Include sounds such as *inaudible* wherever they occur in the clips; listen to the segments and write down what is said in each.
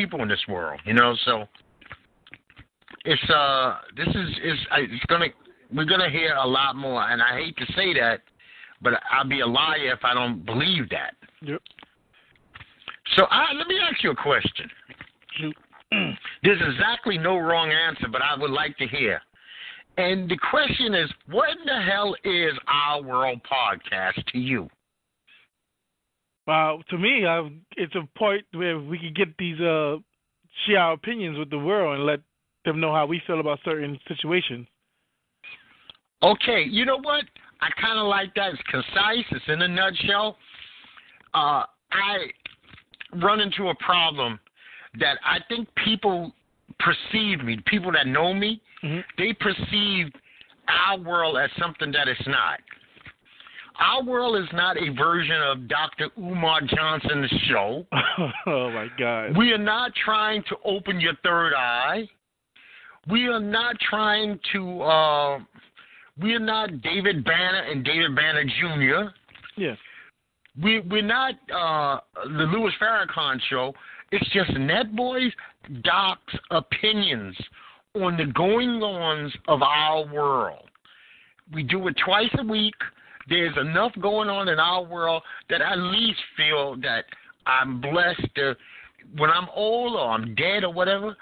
people in this world, you know. So it's uh, this is is it's gonna we're gonna hear a lot more, and I hate to say that, but I'll be a liar if I don't believe that. Yep. So I, let me ask you a question. *clears throat* There's exactly no wrong answer, but I would like to hear. And the question is, what in the hell is Our World Podcast to you? Uh, to me, uh, it's a point where we can get these uh, share our opinions with the world and let them know how we feel about certain situations. Okay, you know what? I kind of like that. It's concise. It's in a nutshell. Uh, I run into a problem that I think people perceive me. People that know me, Mhm. they perceive our world as something that it's not. Our world is not a version of Dr. Umar Johnson's show. *laughs* oh my God. We are not trying to open your third eye. We are not trying to. Uh, we are not David Banner and David Banner Jr. Yeah. We we're not uh, the Louis Farrakhan show. It's just Net Boys Doc's opinions on the going ons of our world. We do it twice a week. There's enough going on in our world that I at least feel that I'm blessed to when I'm old or I'm dead or whatever,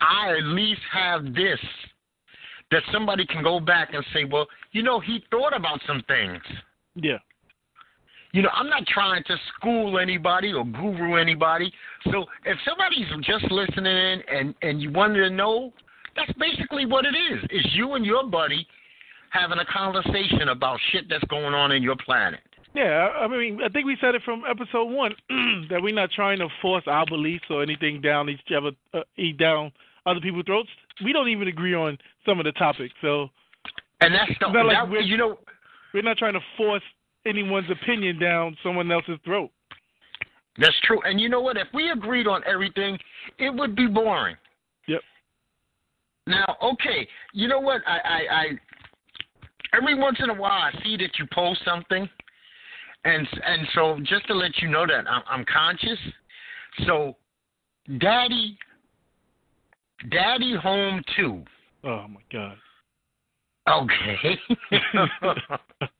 I at least have this that somebody can go back and say, well, you know, he thought about some things. Yeah. You know, I'm not trying to school anybody or guru anybody. So if somebody's just listening in and and you wanted to know, that's basically what it is. It's you and your buddy having a conversation about shit that's going on in your planet. Yeah, I mean, I think we said it from episode one *clears throat* that we're not trying to force our beliefs or anything down each other, uh, eat down other people's throats. We don't even agree on some of the topics, so And that's the not like that, we're- you know we're not trying to force anyone's opinion down someone else's throat. that's true. And you know what? If we agreed on everything, it would be boring. Yep. Now, okay, you know what? I, I, I every once in a while I see that you post something, and and so just to let you know that I'm, I'm conscious. So, Daddy, Daddy Home Two. Oh my God. Okay. *laughs* *laughs*